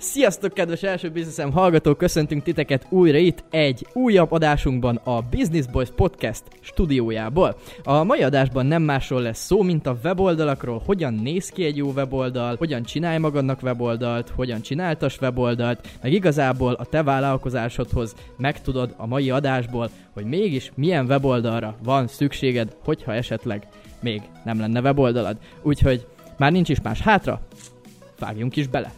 Sziasztok, kedves első bizniszem hallgatók! Köszöntünk titeket újra itt egy újabb adásunkban a Business Boys Podcast stúdiójából. A mai adásban nem másról lesz szó, mint a weboldalakról, hogyan néz ki egy jó weboldal, hogyan csinálj magadnak weboldalt, hogyan csináltas weboldalt, meg igazából a te vállalkozásodhoz megtudod a mai adásból, hogy mégis milyen weboldalra van szükséged, hogyha esetleg még nem lenne weboldalad. Úgyhogy már nincs is más hátra, vágjunk is bele!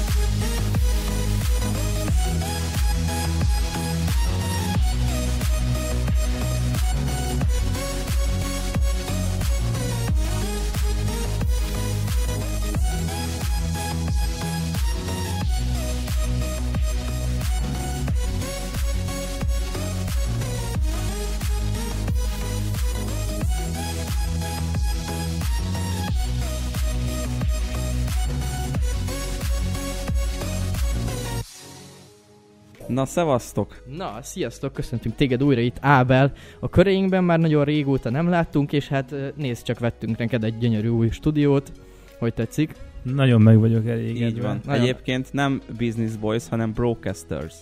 Na, szevasztok! Na, sziasztok, köszöntünk téged újra itt, Ábel. A köreinkben már nagyon régóta nem láttunk, és hát nézd csak vettünk neked egy gyönyörű új stúdiót. Hogy tetszik? Nagyon meg vagyok elégedve. Így van. Nagyon- Egyébként nem Business Boys, hanem Broadcasters.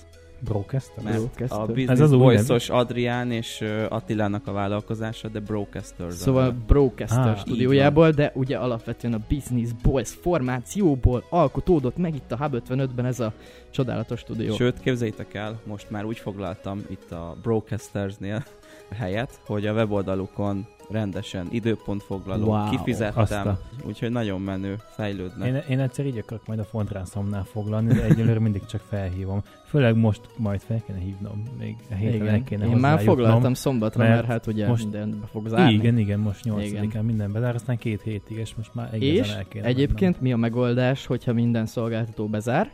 Broadcaster? Mert Broadcaster. a Ez Business az új Boys-os Adrián és Attilának a vállalkozása, de Broadcasters. Szóval Broadcaster Á, így stúdiójából, de ugye alapvetően a Business Boys formációból alkotódott meg itt a Hub 55-ben ez a csodálatos stúdió. Sőt, képzeljétek el, most már úgy foglaltam itt a Broadcastersnél helyet, hogy a weboldalukon rendesen időpontfoglaló, Wow. kifizettem, Azt a- úgyhogy nagyon menő, fejlődnek. Én, én egyszer így akarok majd a fontrászomnál foglalni, de egyelőre mindig csak felhívom. Főleg most majd fel kéne hívnom, még a héten Igen. kéne Én már foglaltam szombatra, mert, mert hát ugye most- mindenbe fog zárni. Igen, igen, most 8-án Igen. minden bezár, aztán két hétig, és most már igazán És el kéne egyébként mi a megoldás, hogyha minden szolgáltató bezár?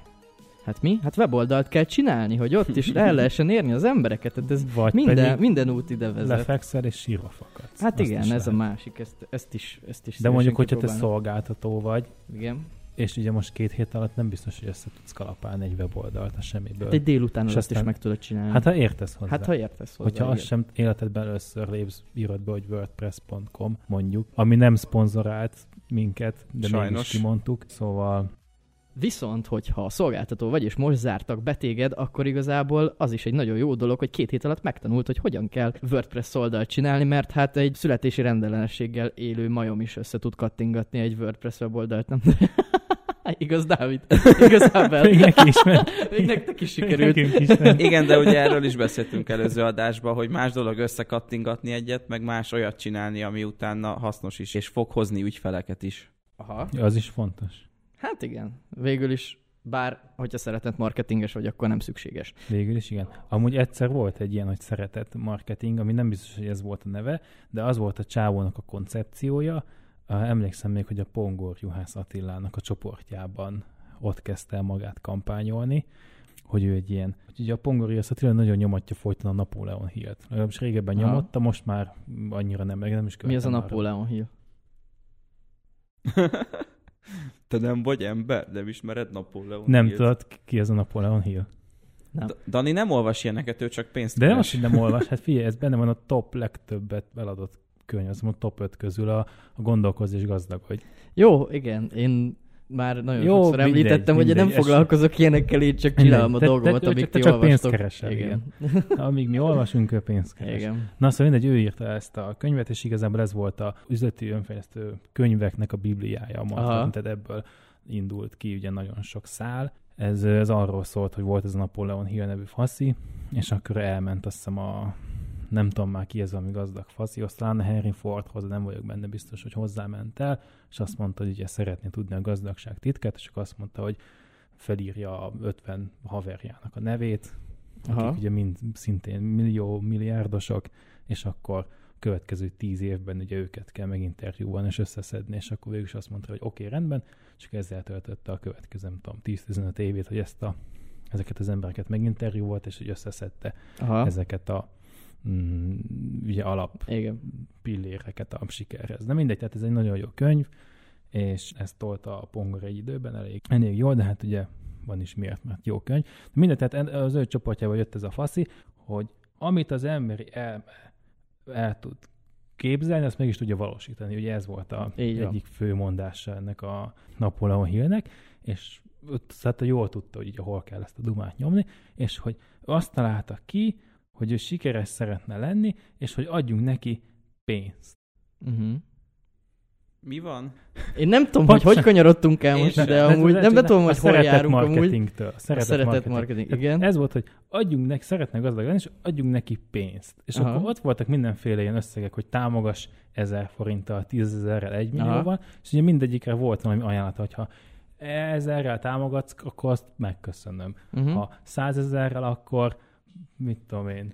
Hát mi? Hát weboldalt kell csinálni, hogy ott is el lehessen érni az embereket. Tehát ez. Vagy minden, minden út ide vezet. lefekszel és sírva fakadsz. Hát Azt igen, ez a lehet. másik, ezt, ezt is, ezt is De mondjuk, hogyha te szolgáltató vagy, Igen. és ugye most két hét alatt nem biztos, hogy össze tudsz kalapálni egy weboldalt a semmiből. Hát egy délután És is meg tudod csinálni. Hát ha értesz hozzá. hát ha értesz hozzá. Hogyha azt sem életedben először lépsz, írod be, hogy wordpress.com mondjuk, ami nem szponzorált minket, de Sajnos. mégis kimondtuk, szóval Viszont, hogyha a szolgáltató vagy, és most zártak be téged, akkor igazából az is egy nagyon jó dolog, hogy két hét alatt megtanult, hogy hogyan kell WordPress oldalt csinálni, mert hát egy születési rendellenességgel élő majom is össze tud kattingatni egy WordPress weboldalt, nem? Igaz, Dávid? Igaz, Ábel? még neki is ment. Még nektek is sikerült. Nekünk is ment. Igen, de ugye erről is beszéltünk előző adásban, hogy más dolog összekattingatni egyet, meg más olyat csinálni, ami utána hasznos is, és fog hozni ügyfeleket is. Aha. Ja, az is fontos. Hát igen. Végül is, bár, hogyha szeretett marketinges vagy, akkor nem szükséges. Végül is igen. Amúgy egyszer volt egy ilyen, hogy szeretett marketing, ami nem biztos, hogy ez volt a neve, de az volt a csávónak a koncepciója. Emlékszem még, hogy a Pongor Juhász Attilának a csoportjában ott kezdte el magát kampányolni, hogy ő egy ilyen, ugye a Pongor Juhász Attila nagyon nyomatja folyton a Napóleon Hill-t. Legalábbis régebben Aha. nyomotta, most már annyira nem, meg nem is Mi az a követem. Napóleon Hill? Te nem vagy ember? Nem ismered Napóleon Nem Hillt? tudod, ki az a Napóleon Hill. Nem. D- Dani nem olvas ilyeneket, ő csak pénzt De nem keres. azt, hogy nem olvas, hát figyelj, ez benne van a top legtöbbet eladott könyv, az mondom, top 5 közül a, a gondolkozz és gazdagodj. Jó, igen, én már nagyon Jó, sokszor mindegy, említettem, hogy én nem mindegy, foglalkozok ilyenekkel, én csak csinálom a Mindegy, te- dolgomat, te- amíg te ti csak olvastok. pénzt keresel, igen. Amíg mi olvasunk, ő pénzt keres. igen. Na szóval mindegy, ő írta ezt a könyvet, és igazából ez volt a üzleti önfejlesztő könyveknek a bibliája, mondhatom, tehát ebből indult ki ugye nagyon sok szál. Ez, ez arról szólt, hogy volt ez a Napóleon Hill nevű faszi, és akkor elment azt hiszem a nem tudom már ki ez ami gazdag faszi, azt talán a Henry Fordhoz, nem vagyok benne biztos, hogy hozzáment el, és azt mondta, hogy ugye szeretné tudni a gazdagság titkát, és akkor azt mondta, hogy felírja a 50 haverjának a nevét, Aha. akik ugye mind szintén millió, milliárdosok, és akkor következő tíz évben ugye őket kell meginterjúvalni és összeszedni, és akkor végül is azt mondta, hogy oké, okay, rendben, csak ezzel töltötte a következő, nem tudom, 10-15 évét, hogy ezt a, ezeket az embereket meginterjúvolt, és hogy összeszedte Aha. ezeket a mm, ugye alap Igen. pilléreket a sikerhez. De mindegy, tehát ez egy nagyon jó könyv, és ezt tolta a Pongor egy időben elég, elég jól, de hát ugye van is miért, mert jó könyv. De mindegy, tehát az ő csoportjával jött ez a faszi, hogy amit az emberi elme el tud képzelni, azt meg is tudja valósítani. Ugye ez volt a Így van. egyik fő mondása ennek a Napóleon Hillnek, és ott tehát jól tudta, hogy így hol kell ezt a dumát nyomni, és hogy azt találta ki, hogy ő sikeres szeretne lenni, és hogy adjunk neki pénzt. Uh-huh. Mi van? Én nem tudom, hogy hogy kanyarodtunk el most, sem. de amúgy nem, nem tudom, hogy hol szeretett járunk amúgy. szeretett, szeretett marketing. igen. Ez volt, hogy adjunk neki, szeretne gazdag lenni, és adjunk neki pénzt. És Aha. akkor ott voltak mindenféle ilyen összegek, hogy támogass ezer forinttal, tízezerrel, egy millióval, és ugye mindegyikre volt valami ajánlat, hogyha ezerrel támogatsz, akkor azt megköszönöm. Uh-huh. Ha százezerrel, akkor mit tudom én,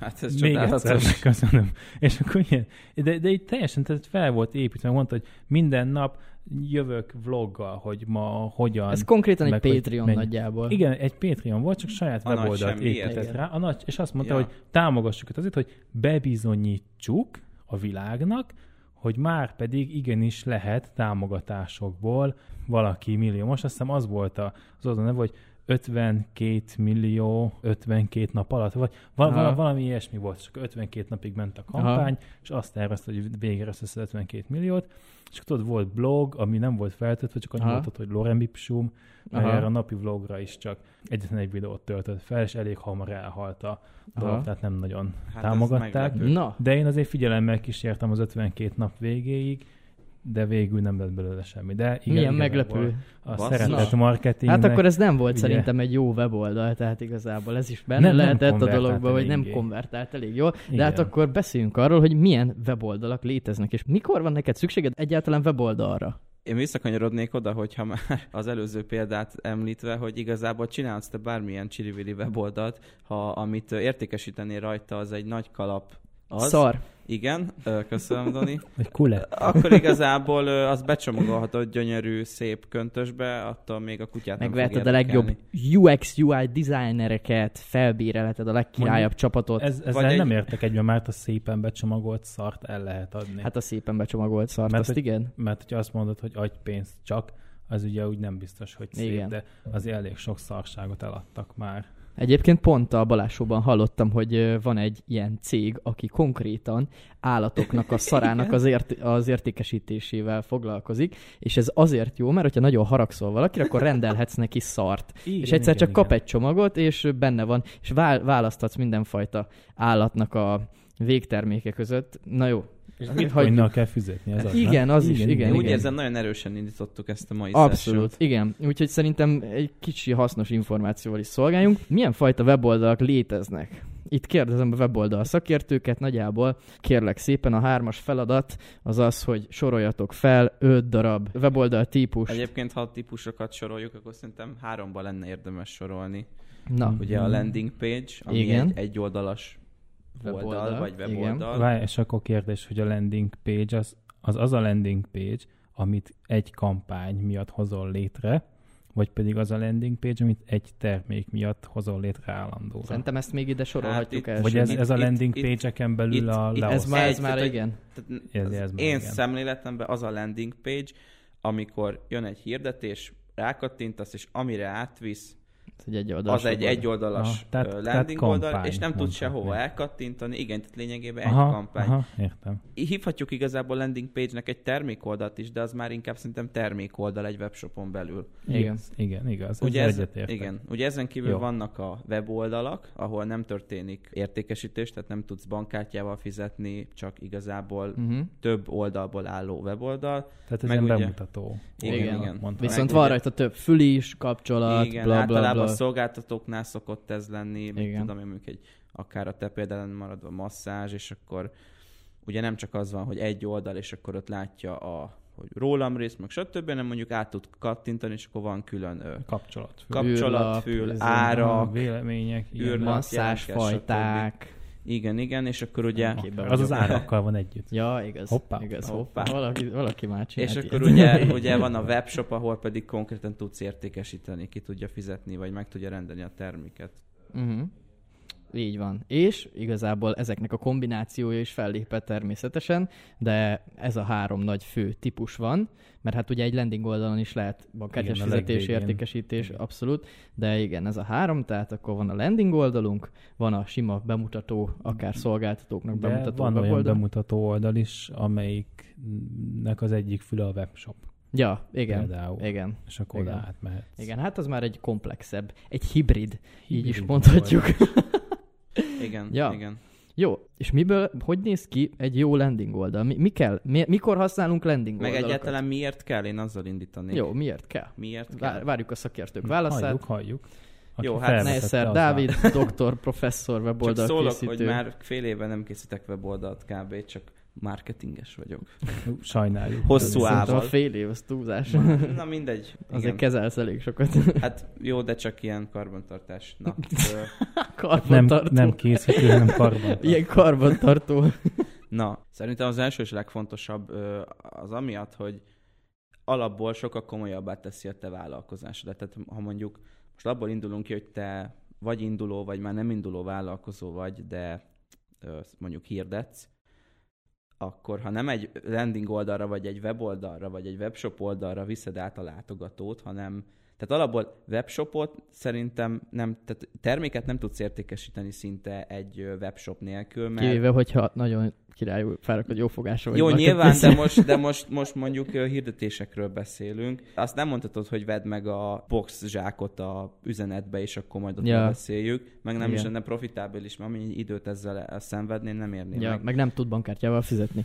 Hát ez még egyszer megköszönöm. És akkor ilyen, de, de így teljesen tehát fel volt építve, mondta, hogy minden nap jövök vloggal, hogy ma hogyan... Ez konkrétan egy meg hogy Patreon mennyi- nagyjából. Igen, egy Patreon volt, csak saját A weboldalt épített rá. A nagy, és azt mondta, Ja. hogy támogassuk őt azért, hogy bebizonyítsuk a világnak, hogy már pedig igenis lehet támogatásokból valaki millió. Most azt hiszem az volt a- az oldal neve, hogy 52 millió 52 nap alatt, vagy val- Aha. val- valami ilyesmi volt, csak 52 napig ment a kampány, és azt tervezte, hogy végre össze 52 milliót, és akkor tudod, volt blog, ami nem volt feltöltve, csak annyi Aha. volt ott, hogy Lorem Ipsum, Aha. erre a napi vlogra is csak egyetlen egy videót töltött fel, és elég hamar elhalt a dolog, Aha. tehát nem nagyon Hát támogatták. Na, De én azért figyelemmel kísértem az 52 nap végéig, de végül nem lett belőle semmi. De igen, milyen igazából meglepő. A Basszus. szeretett Na. marketingnek... Hát akkor ez nem volt ugye- szerintem egy jó weboldal, tehát igazából ez is benne Nem- nem lehetett a konvertált dologba, hogy nem konvertált elég jól. De Igen. hát akkor beszéljünk arról, hogy milyen weboldalak léteznek, és mikor van neked szükséged egyáltalán weboldalra? Én visszakanyarodnék oda, hogyha már az előző példát említve, hogy igazából csinálsz te bármilyen csirivili weboldalt, ha amit értékesítenél rajta, az egy nagy kalap. Az, Szar. Igen, köszönöm, Dani. Vagy kule. Akkor igazából az becsomagolhatod gyönyörű, szép köntösbe, attól még a kutyát nem fog Megveheted a legjobb. UX, UI designereket, felbérelheted a legkirályabb Mondjuk csapatot. Ez, ezzel Vagy egy- nem értek egyben, mert a szépen becsomagolt szart el lehet adni. Hát a szépen becsomagolt szart, Mert azt hogy- igen. Mert hogyha azt mondod, hogy adj pénzt csak, az ugye úgy nem biztos, hogy szép, Igen. de azért elég sok szarságot eladtak már. Egyébként pont a Balásóban hallottam, hogy van egy ilyen cég, aki konkrétan állatoknak a szarának az, ért- az értékesítésével foglalkozik, és ez azért jó, mert hogyha nagyon haragszol valakire, akkor rendelhetsz neki szart. Igen, és egyszer igen, csak kap igen. egy csomagot, és benne van, és vál- választhatsz mindenfajta állatnak a végterméke között. Na jó. És hagyjuk. bitcoinnal kell fizetni, az az, Igen, az is, igen, Úgy igen. érzem, nagyon erősen indítottuk ezt a mai Abszolút, session. igen. Úgyhogy szerintem egy kicsi hasznos információval is szolgáljunk. Milyen fajta weboldalak léteznek? Itt kérdezem a weboldal szakértőket, nagyjából kérlek szépen a hármas feladat az az, hogy soroljatok fel öt darab weboldal típus. Egyébként, ha a típusokat soroljuk, akkor szerintem háromba lenne érdemes sorolni. Na, Ugye a landing page, ami Igen. egy egyoldalás Weboldal, oldal, vagy igen. weboldal. Várj, és akkor kérdés, hogy a landing page az az, az a landing page, amit egy kampány miatt hozol létre, vagy pedig az a landing page, amit egy termék miatt hozol létre állandóra. szerintem ezt még ide sorolhatjuk Hát el. Vagy ez, ez a landing page-eken belül itt- a itt- leosztás. ez már, ez már tehát, igen. Tehát Ez- ez már én igen. szemléletemben az a landing page, amikor jön egy hirdetés, rákattintasz, és amire átvisz, Ez egy egyoldalas az egy weboldal. egyoldalas Aha, tehát- ö, tehát landing oldal, kampány, és nem tudsz mondhatni. sehova elkattintani. Igen, tehát lényegében aha, egy kampány. Aha, értem. Hívhatjuk igazából landing page-nek egy termékoldalt is, de az már inkább szerintem termékoldal egy webshopon belül. Igen. Igen, igaz. Ugye ez, igen, ugye ezen kívül Jó. vannak a weboldalak, ahol nem történik értékesítés, tehát nem tudsz bankkártyával fizetni, csak igazából Uh-huh. több oldalból álló weboldal. Tehát ez ugye- bemutató. Igen, Igen. igen. Viszont Meg van ugye- rajta több fülis, kapcsolat, Igen, bla bla bla. A szolgáltatóknál szokott ez lenni, mit tudom én, mondjuk egy, akár a te példán maradva masszázs, és akkor ugye nem csak az van, hogy egy oldal, és akkor ott látja a hogy rólam rész, meg stb., hanem mondjuk át tud kattintani, és akkor van külön Kapcsolat. kapcsolat, Fül, fül, izé, árak, vélemények. igen. Igen, igen, és akkor ugye... Oké, be Az az árakkal van együtt. Ja, igaz. Hoppá. igaz. Hoppá. Valaki, valaki már És csinált akkor ilyet. ugye, ugye van a webshop, ahol pedig konkrétan tudsz értékesíteni, ki tudja fizetni, vagy meg tudja rendelni a terméket. Uh-huh. Így van. És igazából ezeknek a kombinációja is fellépett természetesen, de ez a három nagy fő típus van, mert hát ugye egy landing oldalon is lehet bankkártyás fizetés, értékesítés, Igen. abszolút, de igen, ez a három, tehát akkor van a landing oldalunk, van a sima bemutató, akár szolgáltatóknak De bemutató van olyan bemutató oldal is, amelyiknek az egyik füle a webshop Ja, igen, például. igen. És akkor Igen. oda átmehetsz. Igen, hát az már egy komplexebb, egy hibrid, így is Hibrid mondhatjuk. Igen, Ja. igen. Jó, és miből, hogy néz ki egy jó landing oldal? Mi, mi kell? Mi, mikor használunk landing Meg oldalakat? egyáltalán miért kell? Én azzal indítanék. Jó, miért kell? Miért kell? Vár, várjuk a szakértők válaszát. Halljuk, halljuk. Aki Jó, hát Neisser Dávid, doktor, professzor, Csak weboldal szólok, készítő. hogy már fél éve nem készítek weboldalt kb. Csak marketinges vagyok. Sajnáljuk. Hosszú. Szerintem a ával. fél év, az túlzás. Na mindegy. Azért Igen. kezelsz elég sokat. Hát jó, de csak ilyen karbantartás. Na, ö, Nem, karbantartó. nem készítő, hanem karban. Ilyen karbantartó. na, szerintem az első és legfontosabb az amiatt, hogy alapból sokkal komolyabbá teszi a te vállalkozásodat. Tehát ha mondjuk most abból indulunk ki, hogy te vagy induló, vagy már nem induló vállalkozó vagy, de mondjuk hirdetsz, akkor ha nem egy landing oldalra, vagy egy weboldalra, vagy egy webshop oldalra viszed át a látogatót, hanem tehát alapból webshopot szerintem nem, tehát terméket nem tudsz értékesíteni szinte egy webshop nélkül, mert Kivéve, hogyha nagyon királyú felrakod jó fogásra. vagy jó, nyilván, de place. most, de most, most mondjuk hirdetésekről beszélünk. Azt nem mondhatod, hogy vedd meg a box zsákot a üzenetbe, és akkor majd ott Ja. beszéljük. Meg nem Igen. is lenne profitábilis, mert amennyi időt ezzel el- szenvedni, nem érni Ja, meg. meg nem tud bankkártyával fizetni.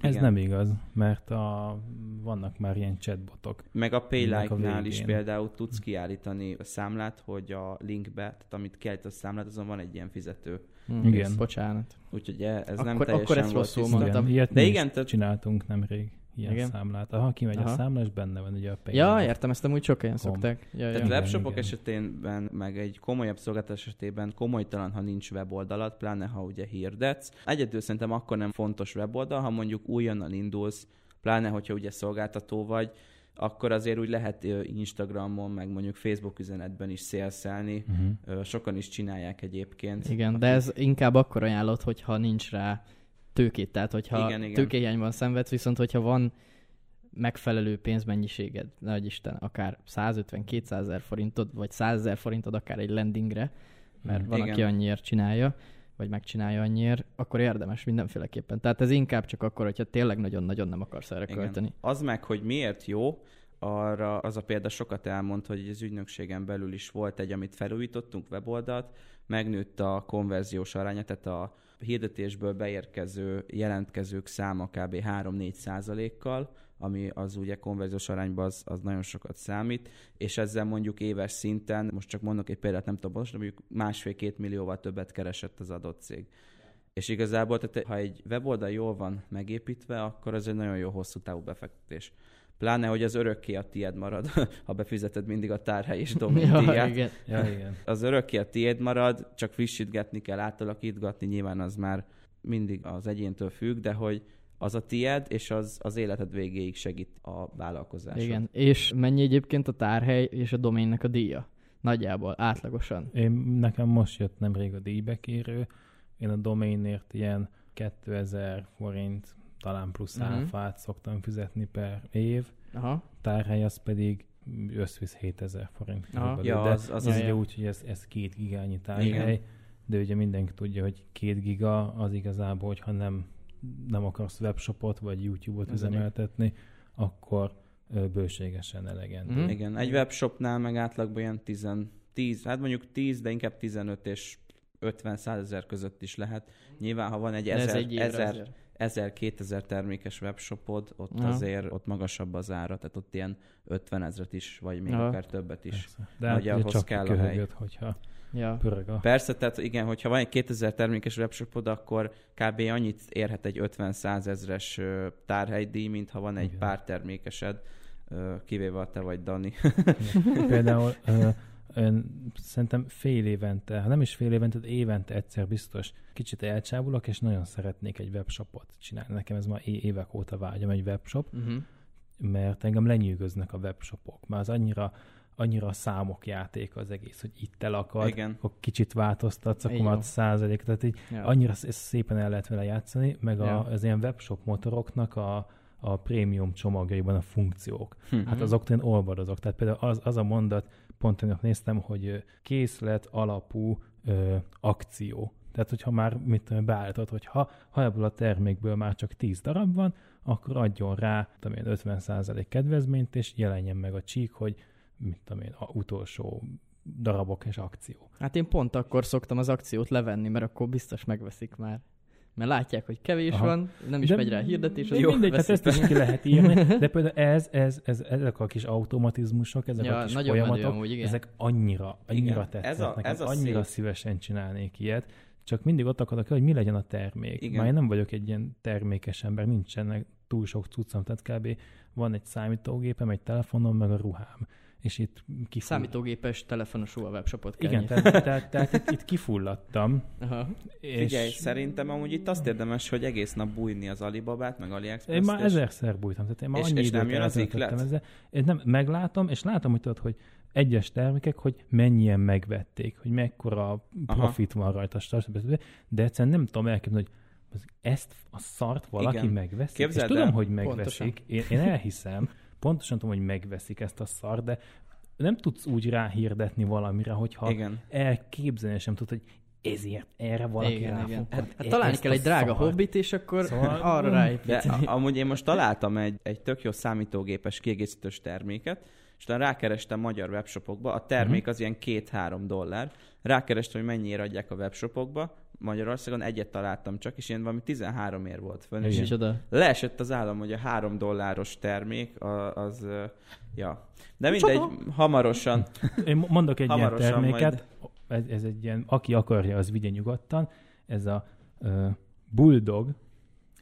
Ez Igen. nem igaz, mert a, vannak már ilyen chatbotok. Meg a Paylike-nál is például tudsz kiállítani a számlát, hogy a linkbe, tehát amit kiállítasz a számlát, azon van egy ilyen fizető. Hm, Igen. Bocsánat. Úgyhogy e- ez Akkor- nem akkor teljesen ezt volt rosszul mondtam. Igen, ilyet De mi igen, is tehát- csináltunk nemrég ilyen Igen. számlát. Aha, kimegy Aha. a számla, és benne van ugye a pay. Ja, értem, ezt amúgy sok helyen szokták. Ja, Tehát ja. Igen, webshopok igen. esetében, meg egy komolyabb szolgáltatás esetében komolytalan, ha nincs weboldalad, pláne ha ugye hirdetsz. Egyedül szerintem akkor nem fontos weboldal, ha mondjuk újonnan indulsz, pláne hogyha ugye szolgáltató vagy, akkor azért úgy lehet Instagramon, meg mondjuk Facebook üzenetben is szélszelni. Uh-huh. Sokan is csinálják egyébként. Igen, de ez inkább akkor ajánlott, hogyha nincs rá tőkét. Tehát, hogyha Igen, igen. tőkéhiányban szenvedsz, viszont hogyha van megfelelő pénzmennyiséged, nagy Isten, akár 150-200 ezer forintod, vagy 100 ezer forintod akár egy landingre, mert Mm. van, Igen. aki annyiért csinálja, vagy megcsinálja annyiért, akkor érdemes mindenféleképpen. Tehát ez inkább csak akkor, hogyha tényleg nagyon-nagyon nem akarsz erre Igen. költeni. Az meg, hogy miért jó, arra az a példa sokat elmond, hogy az ügynökségen belül is volt egy, amit felújítottunk, weboldalt, megnőtt a konverziós aránya, tehát a hirdetésből beérkező jelentkezők száma kb. 3-4 százalékkal, ami az ugye konverziós arányban az, az nagyon sokat számít, és ezzel mondjuk éves szinten, most csak mondok egy példát, nem tudom pontosan, mondjuk másfél-két millióval többet keresett az adott cég. És igazából, tehát ha egy weboldal jól van megépítve, akkor ez egy nagyon jó hosszú távú befektetés. Pláne, hogy az örökké a tied marad, ha befizeted mindig a tárhely és domain Ja, igen. Ja, igen. Az örökké a tiéd marad, csak frissítgetni kell, átalakítgatni, nyilván az már mindig az egyéntől függ, de hogy az a tied, és az, az életed végéig segít a vállalkozásod. Igen. És mennyi egyébként a tárhely és a doménnek a díja? Nagyjából, átlagosan. Én, nekem most jött nemrég a díjbekérő. Én a domainért ilyen 2000 forint, talán plusz Mhm. uh-huh. áfát szoktam fizetni per év. Aha. Tárhely az pedig összvisz 7000 forint. Aha. körülbelül. Ja, de az- az- ez ja, ugye úgy, hogy ez, ez két gigányi tárhely, Igen. de ugye mindenki tudja, hogy két giga az igazából, hogyha nem, nem akarsz webshopot vagy YouTube-ot Ez üzemeltetni, akkor bőségesen elegendő. Mhm. Igen, egy webshopnál meg átlagban ilyen 10, 10, hát mondjuk 10, de inkább 15 és 50 ezer között is lehet. Nyilván, ha van egy De ez 1000, egy 1000, azért. 1000-2000 termékes webshopod, ott Aha. azért ott magasabb az ára, tehát ott ilyen 50 ezret is, vagy még Aha. akár többet is. Persze. De hát Nagy ahhoz csak kell a hely. hogyha Ja. pörög a... Persze, tehát igen, hogyha van egy 2000 termékes webshopod, akkor kb. annyit érhet egy 50-100 ezres tárhelydíj, mint ha van egy Igen. pár termékesed, kivéve a te vagy Dani. Például ön, szerintem fél évente, ha nem is fél évente, de évente egyszer biztos kicsit elcsábulok, és nagyon szeretnék egy webshopot csinálni. Nekem ez már évek óta vágyom egy webshop, Uh-huh. mert engem lenyűgöznek a webshopok. Már az annyira annyira a számok játék az egész, hogy itt elakad, Igen. akkor kicsit változtatsz, akkor már százalék, tehát így Ja. annyira szépen el lehet vele játszani, meg Ja. a, az ilyen webshop motoroknak a, a prémium csomagjaiban a funkciók. Hm. Hát azoktól én olvadozok. Tehát például az, az a mondat, pont tegnap néztem, hogy készlet alapú ö, akció. Tehát, hogyha már mit tudom, beállítod, hogy ha, ha ebből a termékből már csak 10 darab van, akkor adjon rá tudom én, 50% kedvezményt, és jelenjen meg a csík, hogy mit tudom én, a utolsó darabok és akció. Hát én pont akkor szoktam az akciót levenni, mert akkor biztos megveszik már. Mert látják, hogy kevés Aha. van, nem is De- megy rá hirdetés, De az mindegy, hát ezt is ki lehet írni, de például ez, ez, ez, ezek a kis automatizmusok, ezek Ja, a kis nagyon menő folyamatok, amúgy, igen. ezek annyira, annyira Igen, tetszett ez a- nekem, ez a annyira szép. szívesen csinálnék ilyet, csak mindig ott akadok hogy mi legyen a termék. Igen. Már én nem vagyok egy ilyen termékes ember, nincsenek túl sok cuccom, tehát kb. van egy számítógépem, egy telefonom, meg a ruhám. És itt kifull... Számítógépes, telefonos a webshopot kell Igen, nyitni. tehát, tehát, tehát itt, itt kifulladtam. Aha. És Figyelj, szerintem amúgy itt azt érdemes, hogy egész nap bújni az Alibabát, meg Én AliExpress-t. már és- ezerszer bújtam, tehát én már És- annyi és nem jön az iklet? ezzel. Én nem, meglátom, és látom, hogy tudod, hogy egyes termékek, hogy mennyien megvették, hogy mekkora profit van rajta, stb. de egyszerűen nem tudom elképzelni, hogy ezt a szart valaki Igen. Képzeld és tudom, el. hogy megveszik. Én, én elhiszem, pontosan tudom, hogy megveszik ezt a szart, de nem tudsz úgy ráhirdetni valamire, hogyha Igen. elképzelni sem tudod, hogy ezért erre valaki igen, igen. Hát, hát találni Ezt kell egy drága szart. hobbit, és akkor Szóval- arra De ráépíteni. a- amúgy én most találtam egy, egy tök jó számítógépes kiegészítős terméket, és utána rákerestem magyar webshopokba, a termék Mhm. az ilyen 2-3 dollár, rákerestem, hogy mennyire adják a webshopokba, Magyarországon egyet találtam csak, és ilyen valami 13 ér volt fönn, és Igen. így Micsoda. leesett az állam, hogy a 3 dolláros termék, az, ja. De mindegy, hamarosan, Én mondok egy ilyen terméket, ez, ez egy ilyen, aki akarja, az vigye nyugodtan, ez a uh, Bulldog,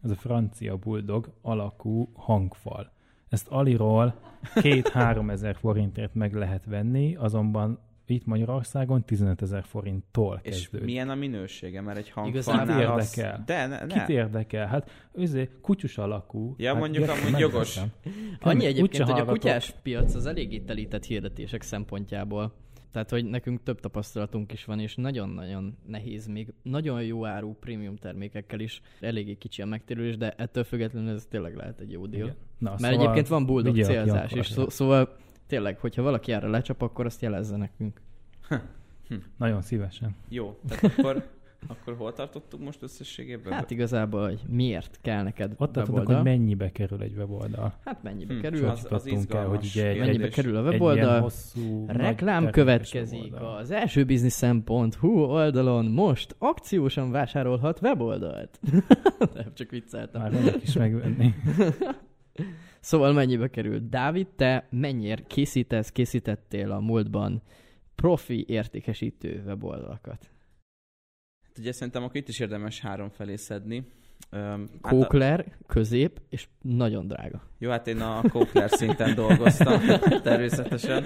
ez a francia Bulldog alakú hangfal. Ezt Aliról két-három ezer forintért meg lehet venni, azonban itt Magyarországon 15 ezer forinttól és kezdődik. milyen a minősége, mert egy hangfalnál az... érdekel. De ne, Kit ne. érdekel? Hát őzé, kutyus alakú. Ja, hát mondjuk amúgy jogos. megveszem. Annyi Nem, egyébként, hogy a hallgatok. kutyás piac az eléggé telített hirdetések szempontjából. Tehát, hogy nekünk több tapasztalatunk is van, és nagyon-nagyon nehéz még nagyon jó áru prémium termékekkel is eléggé kicsi a megtérülés, de ettől függetlenül ez tényleg lehet egy jó deal. Na, Mert egyébként van aki célzás, és szó, szóval tényleg, hogyha valaki erre lecsap, akkor azt jelezze nekünk. Nagyon szívesen. Jó, tehát akkor, akkor hol tartottuk most összességében? Hát igazából, hogy miért kell neked Ott weboldal? hogy mennyibe kerül egy weboldal. Hát mennyibe Hm, kerül? az- Az, el, hogy ugye egy, Mennyibe egy, kerül a weboldal? hosszú, Reklám következik weboldal. az első businessen.hu oldalon most akciósan vásárolhat weboldalt. Nem, csak vicceltem. Már ennek is megvenni. Szóval mennyibe kerül? Dávid, te mennyire készítesz, készítettél a múltban profi értékesítő weboldalakat? Hát ugye szerintem akkor itt is érdemes három felé szedni. Öm, hát a, Kókler, közép és nagyon drága. jó, hát én a Kókler szinten dolgoztam, természetesen.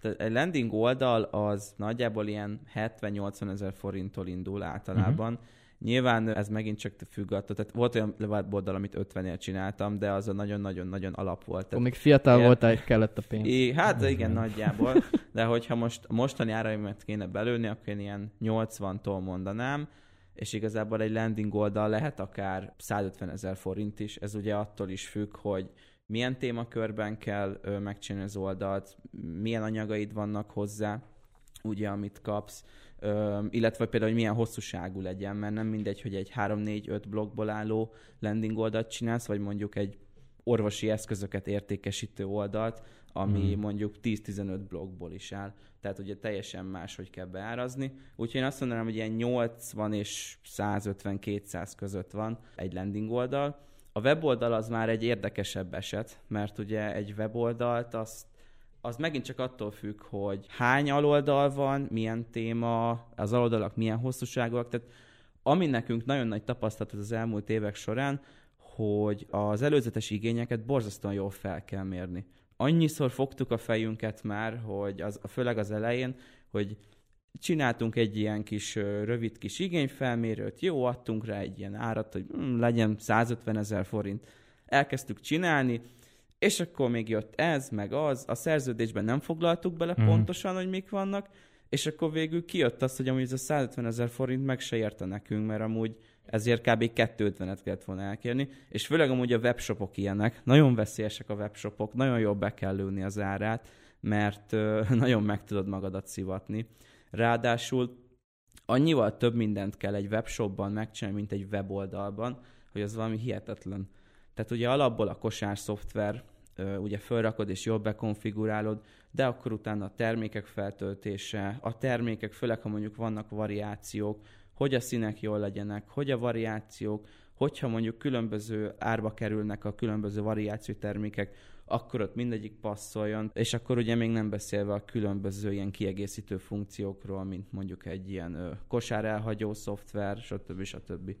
Tehát egy landing oldal az nagyjából ilyen 70-80 ezer forinttól indul általában. Uh-huh. Nyilván ez megint csak függ attól, tehát volt olyan weboldal, amit 50 csináltam, de az a nagyon-nagyon-nagyon alap volt. Tehát még fiatal ilyen- voltál, és kellett a pénz. É, hát Ez igen, van. nagyjából. De hogyha most mostani áraimat kéne belőni, akkor én ilyen 80-tól mondanám, és igazából egy landing oldal lehet akár 150 ezer forint is. Ez ugye attól is függ, hogy milyen témakörben kell megcsinálni az oldalt, milyen anyagaid vannak hozzá, ugye, amit kapsz, illetve például, hogy milyen hosszúságú legyen, mert nem mindegy, hogy egy 3-4-5 blokkból álló landing oldalt csinálsz, vagy mondjuk egy orvosi eszközöket értékesítő oldalt, ami Hmm. mondjuk 10-15 blokkból is áll. Tehát ugye teljesen más, hogy kell beárazni. Úgyhogy én azt mondanám, hogy ilyen 80 és 150-200 között van egy landing oldal. A weboldal az már egy érdekesebb eset, mert ugye egy weboldalt azt az megint csak attól függ, hogy hány aloldal van, milyen téma, az aloldalak milyen hosszúságúak. Tehát ami nekünk nagyon nagy tapasztalat az elmúlt évek során, hogy az előzetes igényeket borzasztóan jól fel kell mérni. Annyiszor fogtuk a fejünket már, hogy az, főleg az elején, hogy csináltunk egy ilyen kis rövid kis igényfelmérőt, jó, adtunk rá egy ilyen árat, hogy hm, legyen 150 ezer forint. Elkezdtük csinálni, És akkor még jött ez, meg az, a szerződésben nem foglaltuk bele Mhm. pontosan, hogy mik vannak, és akkor végül kijött az, hogy amúgy ez a 150 ezer forint meg se érte nekünk, mert amúgy ezért kb. 250-et kellett volna elkérni, és főleg amúgy a webshopok ilyenek, nagyon veszélyesek a webshopok, nagyon jobb be kell lőni az árát, mert ö, nagyon meg tudod magadat szivatni. Ráadásul annyival több mindent kell egy webshopban megcsinálni, mint egy weboldalban, hogy az valami hihetetlen. Tehát ugye alapból a kosár szoftver, ugye felrakod és jól bekonfigurálod, de akkor utána a termékek feltöltése, a termékek, főleg ha mondjuk vannak variációk, hogy a színek jól legyenek, hogy a variációk, hogyha mondjuk különböző árba kerülnek a különböző variáció termékek, akkor ott mindegyik passzoljon, és akkor ugye még nem beszélve a különböző ilyen kiegészítő funkciókról, mint mondjuk egy ilyen kosár elhagyó szoftver, stb. stb.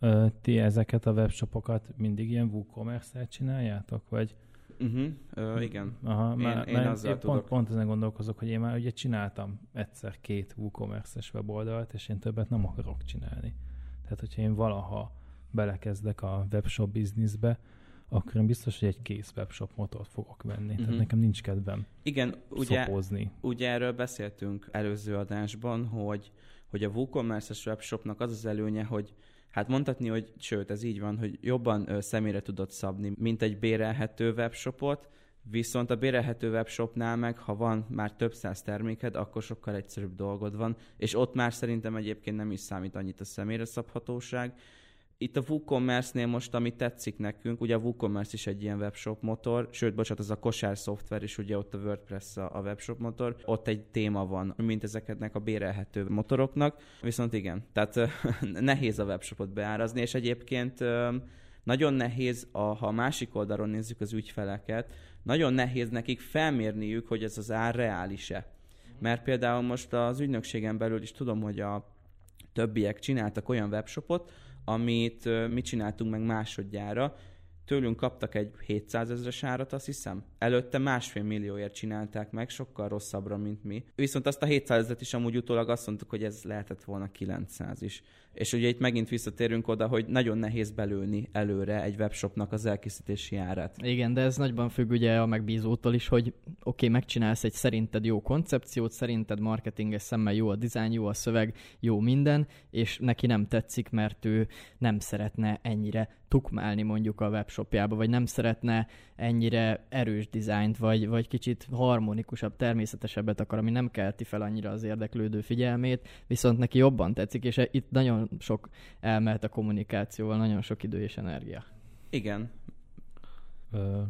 Ö, ti ezeket a webshopokat mindig ilyen WooCommerce-el csináljátok, vagy? Uh-huh. Ö, igen. Aha, Én- már, én azzal én pont, tudok. pont ezen gondolkozok, hogy én már ugye csináltam egyszer két WooCommerce-es weboldalt, és én többet nem akarok csinálni. Tehát, hogyha én valaha belekezdek a webshop bizniszbe, akkor én biztos, hogy egy kész webshop motort fogok venni. Uh-huh. Tehát Mhm. nekem nincs kedvem Igen, ugye, szopózni. ugye erről beszéltünk előző adásban, hogy, hogy a WooCommerce-es webshopnak az az előnye, hogy hát mondhatni, hogy sőt, ez így van, hogy jobban ö, személyre tudod szabni, mint egy bérelhető webshopot, viszont a bérelhető webshopnál meg, ha van már több száz terméked, akkor sokkal egyszerűbb dolgod van, és ott már szerintem egyébként nem is számít annyit a személyre szabhatóság. Itt a WooCommerce-nél most, ami tetszik nekünk, ugye a WooCommerce is egy ilyen webshop motor, sőt, bocsánat, az a kosár szoftver is, ugye ott a WordPress a, webshop motor, ott egy téma van, mint ezeknek a bérelhető motoroknak, viszont igen, tehát nehéz a webshopot beárazni, és egyébként nagyon nehéz, a, ha a másik oldalon nézzük az ügyfeleket, nagyon nehéz nekik felmérniük, hogy ez az ár reális-e. Mert például most az ügynökségen belül is tudom, hogy a többiek csináltak olyan webshopot, amit mi csináltunk meg másodjára, tőlünk kaptak egy 700 ezres árat, azt hiszem. Előtte másfél millióért csinálták meg, sokkal rosszabbra, mint mi. Viszont azt a 700 ezeret is amúgy utólag azt mondtuk, hogy ez lehetett volna 900 is. És ugye itt megint visszatérünk oda, hogy nagyon nehéz belőni előre egy webshopnak az elkészítési árát. Igen, de ez nagyban függ ugye a megbízótól is, hogy oké, okay, megcsinálsz egy szerinted jó koncepciót, szerinted marketinges szemmel jó a dizájn, jó a szöveg, jó minden, és neki nem tetszik, mert ő nem szeretne ennyire tukmálni mondjuk a webshopjába, vagy nem szeretne ennyire erős dizájnt, vagy, vagy kicsit harmonikusabb, természetesebbet akar, ami nem kelti fel annyira az érdeklődő figyelmét, viszont neki jobban tetszik, és itt nagyon sok elmehet a kommunikációval, nagyon sok idő és energia. Igen. Ö,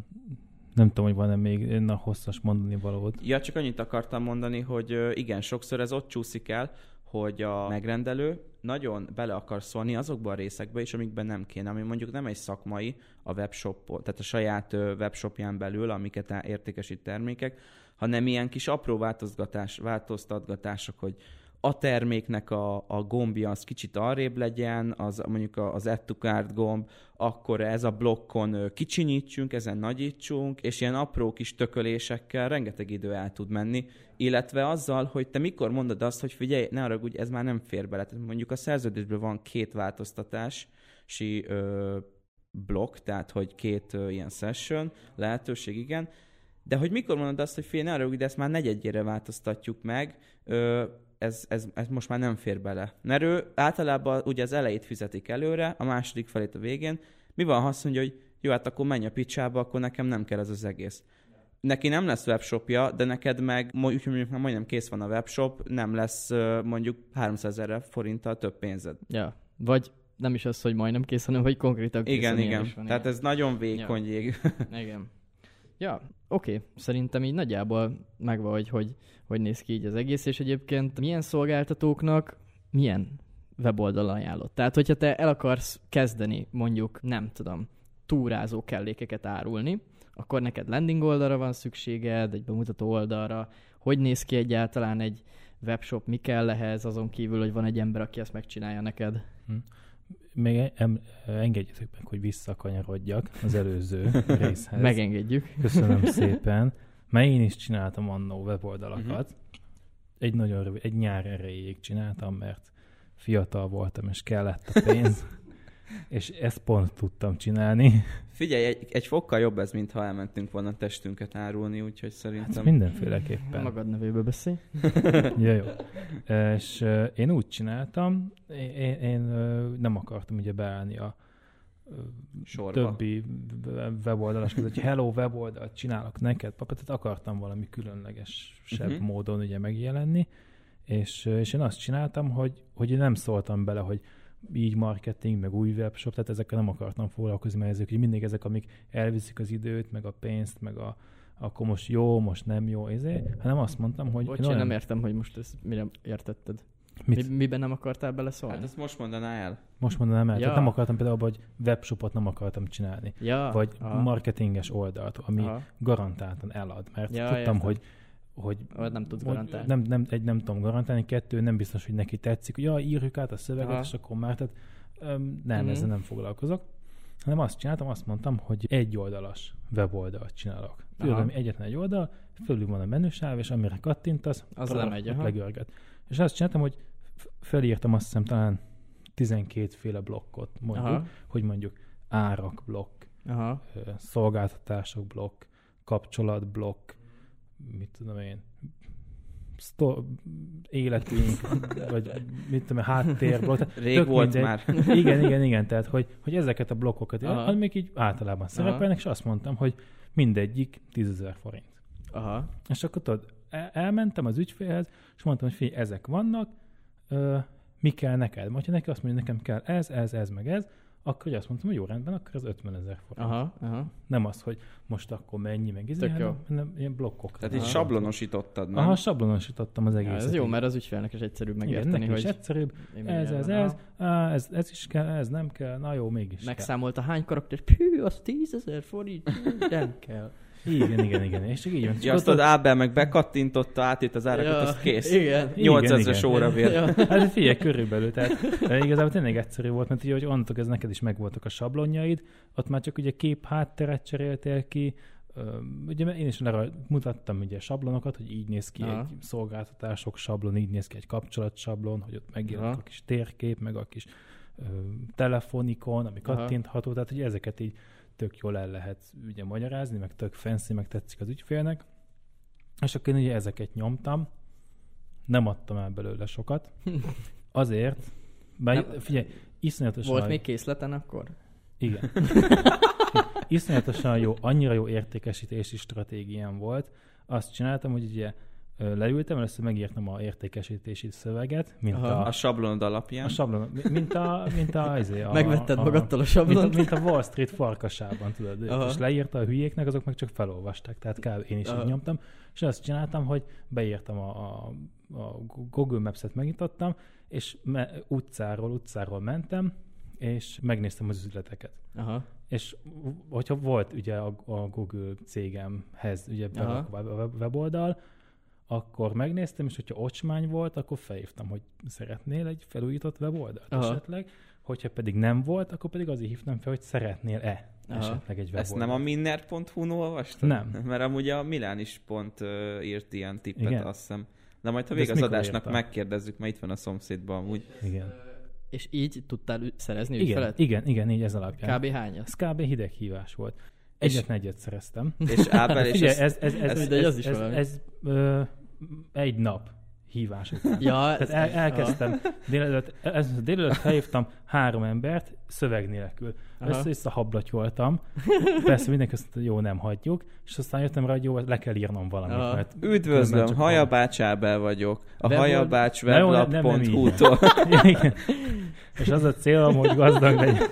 nem tudom, hogy van-e még én a hosszas mondani valód. Ja, csak annyit akartam mondani, hogy igen, sokszor ez ott csúszik el, hogy a megrendelő nagyon bele akar szólni azokba a részekbe is, amikben nem kéne, ami mondjuk nem egy szakmai a webshop, tehát a saját webshopján belül, amiket értékesít termékek, hanem ilyen kis apró változgatás, változtatgatások, hogy a terméknek a, a gombja az kicsit arrébb legyen, az mondjuk az add to cart gomb, akkor ez a blokkon kicsinyítsünk, ezen nagyítsunk, és ilyen apró kis tökölésekkel rengeteg idő el tud menni, illetve azzal, hogy te mikor mondod azt, hogy figyelj, ne arra, ez már nem fér bele. Tehát mondjuk a szerződésből van két változtatási ö, blokk, tehát hogy két ö, ilyen session, lehetőség, igen, de hogy mikor mondod azt, hogy fél, ne arra, de ezt már negyedjére változtatjuk meg, ö, ez, ez, ez most már nem fér bele. Mert ő általában ugye az elejét fizetik előre, a második felét a végén. Mi van, ha azt mondja, hogy jó, hát akkor menj a picsába, akkor nekem nem kell ez az egész. Neki nem lesz webshopja, de neked meg, mondjuk, mondjuk már majdnem kész van a webshop, nem lesz mondjuk 300 ezer forinttal több pénzed. Ja. Vagy nem is az, hogy majdnem kész, hanem hogy konkrétan kész. Igen, igen. van, Tehát igen. ez nagyon vékony jég. Igen. Ja, oké. Szerintem így nagyjából megvan, hogy, hogy hogy néz ki így az egész, és egyébként milyen szolgáltatóknak milyen weboldal ajánlott. Tehát, hogyha te el akarsz kezdeni mondjuk, nem tudom, túrázó kellékeket árulni, akkor neked landing oldalra van szükséged, egy bemutató oldalra, hogy néz ki egyáltalán egy webshop, mi kell ehhez, azon kívül, hogy van egy ember, aki ezt megcsinálja neked. Még em, engedjetek meg, hogy visszakanyarodjak az előző részhez. Megengedjük. Köszönöm szépen. Mert én is csináltam annó weboldalakat. Egy nagyon rövid, egy nyár erejéig csináltam, mert fiatal voltam, és kellett a pénz. és ezt pont tudtam csinálni. Figyelj, egy, egy fokkal jobb ez, mint ha elmentünk volna testünket árulni, úgyhogy Hát szerintem... mindenféleképpen. Magad nevéből beszélj. Ja, jó. És én úgy csináltam, én, én nem akartam ugye beállni a Sorba. többi we- weboldalas között, hogy hello weboldalt csinálok neked, papa, tehát akartam valami különlegesebb uh-huh. módon ugye megjelenni, és, és én azt csináltam, hogy, hogy én nem szóltam bele, hogy így marketing, meg új webshop, tehát ezekkel nem akartam foglalkozni, mert ezek hogy mindig ezek, amik elviszik az időt, meg a pénzt, meg a, akkor most jó, most nem jó, ezért, hanem azt mondtam, hogy Bocs, én én olyan- nem értem, hogy most ezt mire értetted. Mit? Mi, miben nem akartál beleszólni? Hát ezt most mondaná el. Most mondanám el, Ja. tehát nem akartam például, abba, hogy webshopot nem akartam csinálni, ja, vagy aha, marketinges oldalt, ami aha. garantáltan elad, mert ja, tudtam, értem. hogy hogy Vagy nem tudsz garantálni. Nem, nem, egy nem tudom garantálni, kettő nem biztos, hogy neki tetszik, hogy ja, írjuk át a szöveget, Aha. és akkor már, tehát öm, nem, Mhm. ezzel nem foglalkozok, hanem azt csináltam, azt mondtam, hogy egy oldalas weboldalt csinálok. Fölül egyetlen egy oldal, fölül van a menüsáv, és amire kattintasz, Az lemegy, legörget. És azt csináltam, hogy felírtam azt hiszem talán 12 féle blokkot, mondjuk, Aha, hogy mondjuk árak blokk, aha. szolgáltatások blokk, kapcsolatblokk, mit tudom én, sztor, életünk, vagy mit tudom háttérblokk. Rég tök volt mindegy. már. Igen, igen, igen, tehát hogy, hogy ezeket a blokkokat, Aha. amik így általában szerepelnek, és azt mondtam, hogy mindegyik 10 ezer forint. Aha. És akkor tudod, el- elmentem az ügyfélhez, és mondtam, hogy figyelj, ezek vannak, ö, mi kell neked? Majd ha neki azt mondja, nekem kell ez, ez, ez, meg ez, akkor hogy azt mondtam, hogy jó rendben, akkor az 50 ezer forint. Aha, aha. Nem az, hogy most akkor mennyi, meg izé, hanem, hanem ilyen blokkok. Tehát így Aha. sablonosítottad, nem? Aha, sablonosítottam az Ja, egészet. ez jó, mert az ügyfélnek is egyszerűbb Igen, megérteni, is hogy egyszerűbb, én mi ez, ez, ez, á, ez, ez is kell, ez nem kell, na jó, mégis kell. Megszámolta hány karakter, pű, az tízezer forint, Hű, nem kell. Igen, igen, igen, és csak így van. Ja, azt ott- az Ábel meg bekattintotta, átít az árakat, Ja, az kész. Igen. Igen, 8000-es igen. óra vér. Ja. Hát figyelj, körülbelül, tehát de igazából tényleg egyszerű volt, mert ugye, hogy onnantól ez neked is megvoltak a sablonjaid, ott már csak ugye kép hátteret cseréltél ki, ugye én is arra mutattam ugye sablonokat, hogy így néz ki Aha. egy szolgáltatások sablon, így néz ki egy kapcsolatsablon, hogy ott megjelenik a kis térkép, meg a kis ö, telefonikon, ami kattintható, tehát hogy ezeket így tök jól el lehet ugye magyarázni, meg tök fancy, meg tetszik az ügyfélnek. És akkor én ugye ezeket nyomtam, nem adtam el belőle sokat, azért, bár Nem- figyelj, iszonyatosan, Volt még készleten akkor? igen, iszonyatosan jó, annyira jó értékesítési stratégiám volt, azt csináltam, hogy ugye leültem, először megírtam a értékesítési szöveget, mint Aha. a, A sablonod alapján. a sablon, mi- mint a, mint a, izé, a, Megvetted a, magadtól a mint, sablont? a, mint a Wall Street farkasában, tudod, Aha. és leírta a hülyéknek, azok meg csak felolvasták, tehát kb. én is Aha. így nyomtam, és azt csináltam, hogy beírtam a, a, a Google Maps-et megnyitottam, és me, utcáról, utcáról mentem, és megnéztem az üzleteket. Aha. És hogyha volt ugye a, a Google cégemhez ugye berakva a web- weboldal, akkor megnéztem, és hogyha ocsmány volt, akkor felhívtam, hogy szeretnél egy felújított weboldalt Aha. esetleg. Hogyha pedig nem volt, akkor pedig azért hívtam fel, hogy szeretnél-e Aha. esetleg egy weboldalt. Ezt nem a minner.hu-n olvastad? Nem. Mert amúgy a Milán is pont uh, írt ilyen tippet, Igen? azt hiszem. De majd, ha De vég ezt az adásnak írta? megkérdezzük, mert itt van a szomszédban amúgy. Igen. És így tudtál szerezni Igen, ügyfelet? igen, igen, így ez alapján. Kb. hányat? Ez kb. hideghívás volt. És- Egyetlen egyet szereztem. És Ábel, és Figyelj, ez, ez, ez, ez, ez- ez, de ez, az is ez, valami. ez, ö, egy nap hívás után. Ja, Tehát el, elkezdtem, délelőtt, ez, délelőtt felhívtam három embert szöveg nélkül. Össze-vissza hablatyoltam. Persze mindenki azt mondta, jó, nem hagyjuk. És aztán jöttem rá, hogy jó, le kell írnom valamit. Aha. Mert Üdvözlöm, Hajabács Ábel vagyok. A hajabács weblap.hu-tól. És az a célom, hogy gazdag legyen.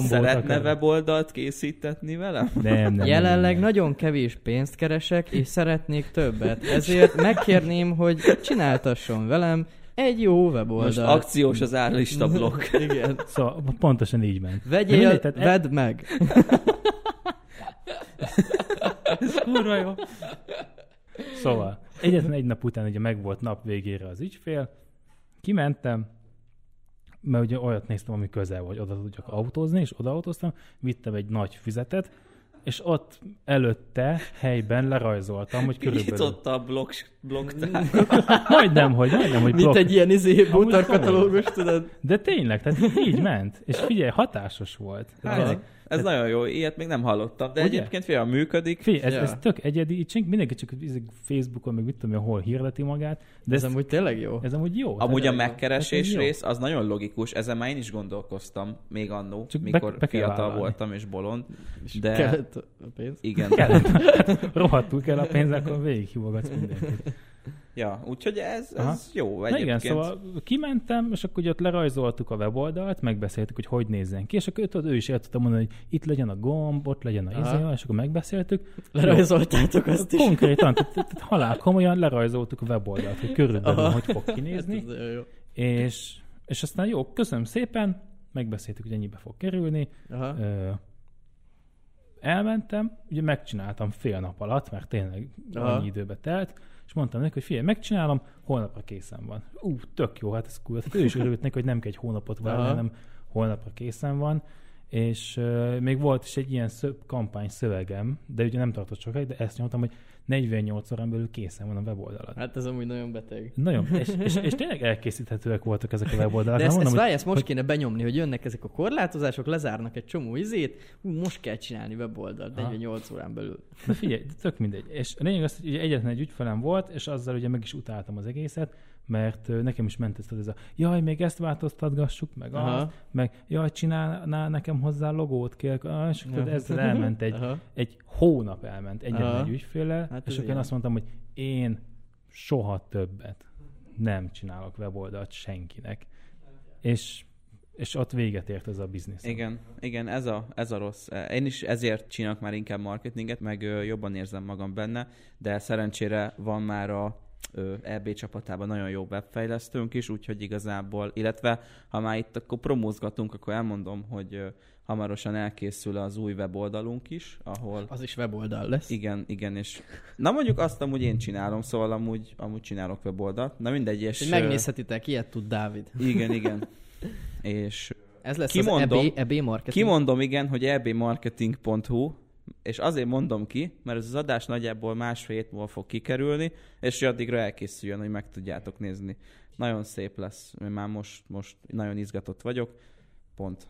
Szeretne weboldalt készítetni velem? Nem, nem, nem, Jelenleg nem. nagyon kevés pénzt keresek, és szeretnék többet. Ezért megkérném, hogy csináltasson velem egy jó weboldalt. Most akciós az árlista blokk. Igen. Szóval pontosan így ment. Vegyél, mindegy, tehát e- vedd meg. Ez kurva jó. Szóval, egyetlen egy nap után ugye meg volt nap végére az ügyfél, kimentem, mert ugye olyat néztem, ami közel vagy, oda tudjak autózni, és odaautóztam, vittem egy nagy füzetet, és ott előtte helyben lerajzoltam, hogy körülbelül... Nyitotta a blog, blogtár. majdnem, hogy majdnem, hogy Mint blokk... egy ilyen izé, bútorkatalógus, tudod? De tényleg, tehát így ment. És figyelj, hatásos volt. Hát, Ez, nagyon jó, ilyet még nem hallottam, de Ugye? egyébként fél működik. figyelj, ez, Ja. ez tök egyedi, így senki, mindenki csak izé Facebookon, meg mit tudom, hol hirdeti magát, de Ez ez, amúgy tényleg jó. ez amúgy jó. Amúgy a megkeresés jó. rész az nagyon logikus, ezen már én is gondolkoztam még annó, Csak be- mikor be kell fiatal vállalni. voltam és bolond. És De- Kellett a pénz. Igen. Rohadtul kell a pénz, akkor végighívogatsz mindenkit. Ja, úgyhogy ez, Aha. ez jó Na egyébként. igen, szóval kimentem, és akkor ugye ott lerajzoltuk a weboldalt, megbeszéltük, hogy hogy nézzen ki, és akkor tudod, ő is el tudta mondani, hogy itt legyen a gomb, ott legyen a izé, és akkor megbeszéltük. Lerajzoltátok azt is. Konkrétan, tehát, tehát halál komolyan lerajzoltuk a weboldalt, hogy körülbelül Aha. hogy fog kinézni, Hát jó. és, és aztán jó, köszönöm szépen, megbeszéltük, hogy ennyibe fog kerülni, Aha. Ö, elmentem, ugye megcsináltam fél nap alatt, mert tényleg Aha. annyi időbe telt, mondtam neki, hogy figyelj, megcsinálom, holnapra készen van. Ú, tök jó, hát ez cool. Tehát ő is örült neki, hogy nem kell egy hónapot várni, hanem holnapra készen van. És uh, még volt is egy ilyen szöv, kampány szövegem, de ugye nem tartott sokáig, de ezt nyomtam, hogy 48 órán belül készen van a weboldalad. Hát ez amúgy nagyon beteg. Nagyon, és, és, és tényleg elkészíthetőek voltak ezek a weboldalak. De ezt, ezt mondom, várj, ezt most hogy- kéne benyomni, hogy jönnek ezek a korlátozások, lezárnak egy csomó izét, hú, most kell csinálni weboldalt Aha. 48 órán belül. De figyelj, tök mindegy. És a lényeg az, hogy egyetlen egy ügyfelem volt, és azzal ugye meg is utáltam az egészet, mert nekem is ment ez, ez a jaj, még ezt változtatgassuk, meg Aha. azt, meg jaj, csinálná nekem hozzá logót kell, és Aha. ezzel elment egy, Aha. egy hónap elment egyetlen Aha. egy ügyféllel, Hát és akkor én azt mondtam, hogy én soha többet nem csinálok weboldalt senkinek. És, és ott véget ért ez a biznisz. Igen, igen, ez a, ez a rossz. Én is ezért csinálok már inkább marketinget, meg jobban érzem magam benne, de szerencsére van már a EB csapatában nagyon jó webfejlesztőnk is, úgyhogy igazából, illetve ha már itt akkor promózgatunk, akkor elmondom, hogy hamarosan elkészül az új weboldalunk is, ahol Az is weboldal lesz. igen, igen, és na mondjuk azt amúgy én csinálom, szóval amúgy, amúgy csinálok weboldalt. Na mindegy, és... Ö, megnézhetitek, ilyet tud Dávid. Igen, igen. és Ez lesz Kimondom- az EB, EB marketing. Kimondom igen, hogy ebmarketing.hu, és azért mondom ki, mert ez az adás nagyjából másfél hét múlva fog kikerülni, és hogy addigra elkészüljön, hogy meg tudjátok nézni. Nagyon szép lesz, én már most, most nagyon izgatott vagyok. Pont.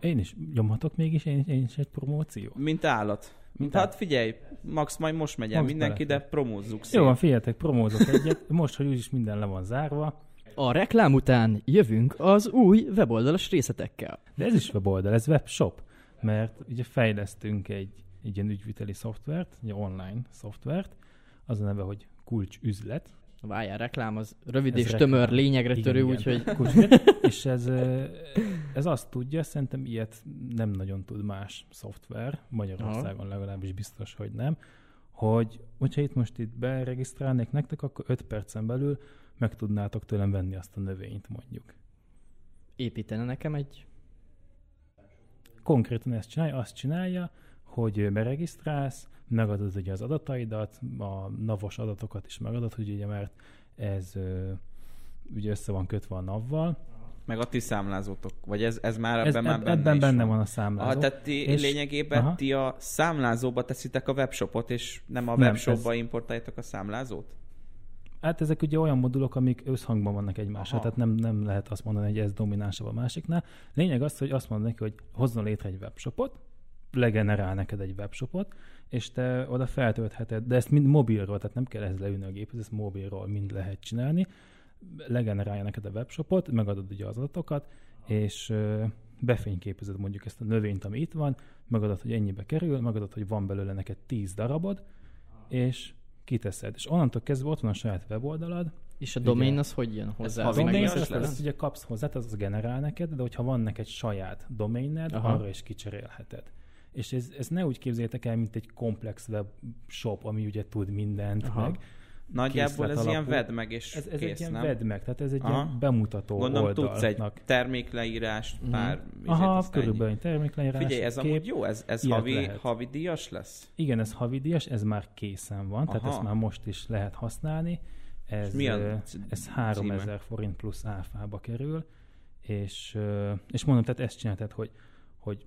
Én is nyomhatok mégis én, én is egy promóció. Mint állat. Mint hát figyelj, Max majd most megy el Most mindenki, bele. de promózzuk szét. Jó van, figyeljetek, promózok egyet. Most, hogy úgyis minden le van zárva. A reklám után jövünk az új weboldalas részletekkel. De ez is weboldal, ez webshop. Mert ugye fejlesztünk egy, egy ilyen ügyviteli szoftvert, egy online szoftvert, az a neve, hogy kulcsüzlet. Várjál, reklám az rövid Ez és reklám. tömör, lényegre törő, úgyhogy. És ez, ez azt tudja, szerintem ilyet nem nagyon tud más szoftver, Magyarországon legalábbis biztos, hogy nem, hogy hogyha itt most itt beregisztrálnék nektek, akkor 5 percen belül meg tudnátok tőlem venni azt a növényt mondjuk. építene nekem egy... konkrétan ezt csinálja, azt csinálja, hogy beregisztrálsz, megadod ugye az adataidat, a navos adatokat is megadod, hogy ugye mert ez ugye össze van kötve a navval. Meg a ti számlázótok. Vagy ez, ez már Ez, ebben már benne ebben benne van. van a számlázó. Aha, tehát ti És- lényegében aha. ti a számlázóba teszitek a webshopot, és nem a Nem, webshopba ez- importáljátok a számlázót? Hát ezek ugye olyan modulok, amik összhangban vannak egymással, Aha. tehát nem, nem lehet azt mondani, hogy ez dominánsabb a másiknál. Lényeg az, hogy azt mondod neki, hogy hozzon létre egy webshopot, legenerál neked egy webshopot, és te oda feltöltheted, de ezt mind mobilról, tehát nem kell ehhez leülni a géphez, ezt mobilról mind lehet csinálni, legenerálja neked a webshopot, megadod ugye az adatokat, és befényképezed mondjuk ezt a növényt, ami itt van, megadod, hogy ennyibe kerül, megadod, hogy van belőle neked 10 darabod, és kiteszed. És onnantól kezdve ott van a saját weboldalad, És a domain az hogy jön hozzá? Az domain az azt ugye kapsz hozzá, az, az generál neked, de hogyha van neked saját domainned, Aha. arra is kicserélheted. És ez, ez ne úgy képzeljétek el, mint egy komplex webshop, ami ugye tud mindent, Aha. meg. Nagyjából ez Készlet ilyen alapú. vedd meg, és Ez, ez kész, egy ilyen nem? vedd meg, tehát ez egy Aha. ilyen bemutató Gondolom oldalnak. tudsz egy termékleírást, Mhm. pár... Aha, izét, körülbelül egy termékleírás, Figyelj, ez kép. amúgy jó, ez, ez havi, lehet. havi díjas lesz? Igen, ez havidíjas, ez már készen van, tehát Aha. ezt már most is lehet használni. Ez, mi a ö, c- ez címe? 3000 forint plusz áfába kerül, és, és mondom, tehát ezt csináltad, hogy, hogy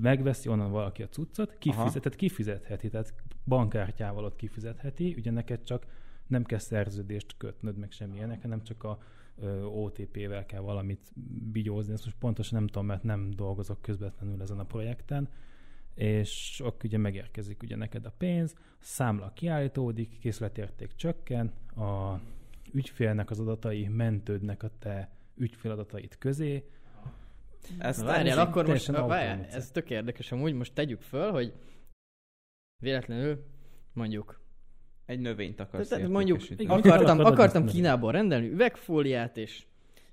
megveszi onnan valaki a cuccot, kifizetett, kifizetheti, tehát bankkártyával ott kifizetheti, ugye neked csak nem kell szerződést kötnöd, meg semmilyenek, hanem csak a OTP-vel kell valamit bigyózni. Ezt most pontosan nem tudom, mert nem dolgozok közvetlenül ezen a projekten, és akkor ugye megérkezik ugye neked a pénz, a számla kiállítódik, készletérték csökken, a ügyfélnek az adatai mentődnek a te ügyféladatait közé. Ezt várjál, ez akkor most, várjál, ez tök érdekes, amúgy most tegyük föl, hogy véletlenül mondjuk, egy növényt akarsz tehát mondjuk akartam, akartam ezt Kínából rendelni üvegfóliát, és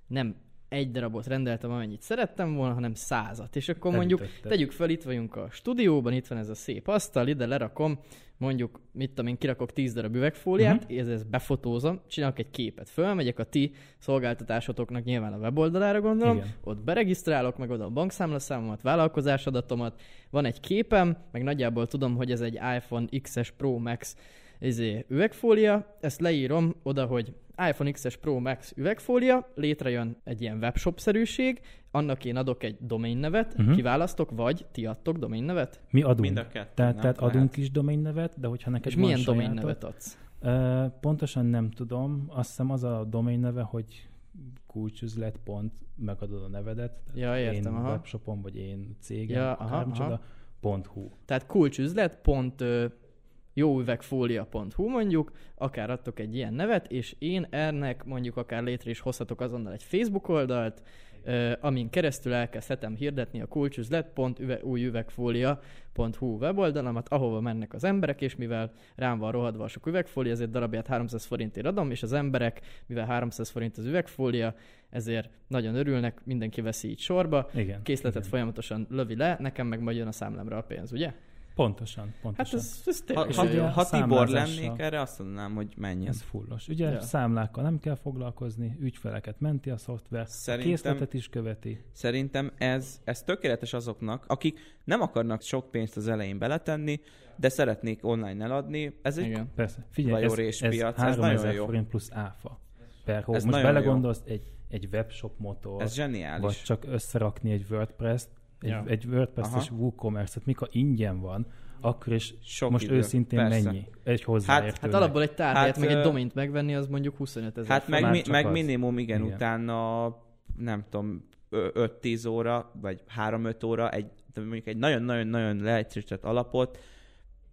nem egy darabot rendeltem, amennyit szerettem volna, hanem százat. És akkor mondjuk Elütötted. tegyük fel, itt vagyunk a stúdióban, itt van ez a szép asztal, ide lerakom, mondjuk, mit tudom én, kirakok 10 darab üvegfóliát, uh-huh. ez, ez befotózom, csinálok egy képet, fölmegyek a ti szolgáltatásotoknak nyilván a weboldalára gondolom, Igen. ott beregisztrálok, meg oda a bankszámlaszámomat, vállalkozásadatomat, van egy képem, meg nagyjából tudom, hogy ez egy iPhone XS Pro Max izé, üvegfólia, ezt leírom oda, hogy iPhone XS Pro Max üvegfólia, létrejön egy ilyen webshop-szerűség, annak én adok egy domain nevet, Mhm. uh-huh. kiválasztok, vagy ti adtok domain nevet, Mi adunk. Mind a kettő, tehát, nem? tehát adunk is domain nevet, de hogyha neked és van milyen nevet adsz? Pontosan nem tudom. Azt hiszem az a domain neve, hogy kulcsüzlet pont megadod a nevedet. Ja, értem, én aha. webshopon, vagy én cégem, Ja, aha, akármicsoda, pont hu. Tehát kulcsüzlet, pont ö, jóüvegfólia.hu mondjuk, akár adtok egy ilyen nevet, és én ennek mondjuk akár létre is hozhatok azonnal egy Facebook oldalt, amin keresztül elkezdhetem hirdetni a kulcsüzlet.újüvegfólia.hu weboldalamat, ahova mennek az emberek, és mivel rám van rohadva a sok üvegfólia, ezért darabját 300 forintért adom, és az emberek, mivel 300 forint az üvegfólia, ezért nagyon örülnek, mindenki veszi így sorba, Igen. készletet igen. folyamatosan lövi le, nekem meg majd jön a számlámra a pénz, ugye? Pontosan, Hát pontosan. ez, ez Ha, tényleg ha, ugye ha Tibor lennék erre, azt mondanám, hogy menjen. Ez fullos. Ugye Ja. számlákkal nem kell foglalkozni, ügyfeleket menti a szoftver, Szerintem- a készletet is követi. Szerintem ez, ez tökéletes azoknak, akik nem akarnak sok pénzt az elején beletenni, de szeretnék online eladni. Ez egy Igen. Persze, figyelj, ez, ez piac, ez 3000 nagyon jó. forint plusz áfa per hó. Ez Most nagyon jó. belegondolsz, egy, egy webshop motor, ez zseniális. vagy csak összerakni egy WordPress-t, egy, Ja. egy és WooCommerce-et, mikor ingyen van, akkor is Sok most idő. őszintén Persze. mennyi? Egy hozzáértőnek. Hát alapból egy tárhelyet, Hát, meg egy domaint megvenni, az mondjuk 25 ezer. Hát meg, mi, meg az. minimum, igen, Igen. utána nem tudom, ö- 5-10 óra, vagy 3-5 óra, egy, mondjuk egy nagyon-nagyon-nagyon leegyszerűsített alapot,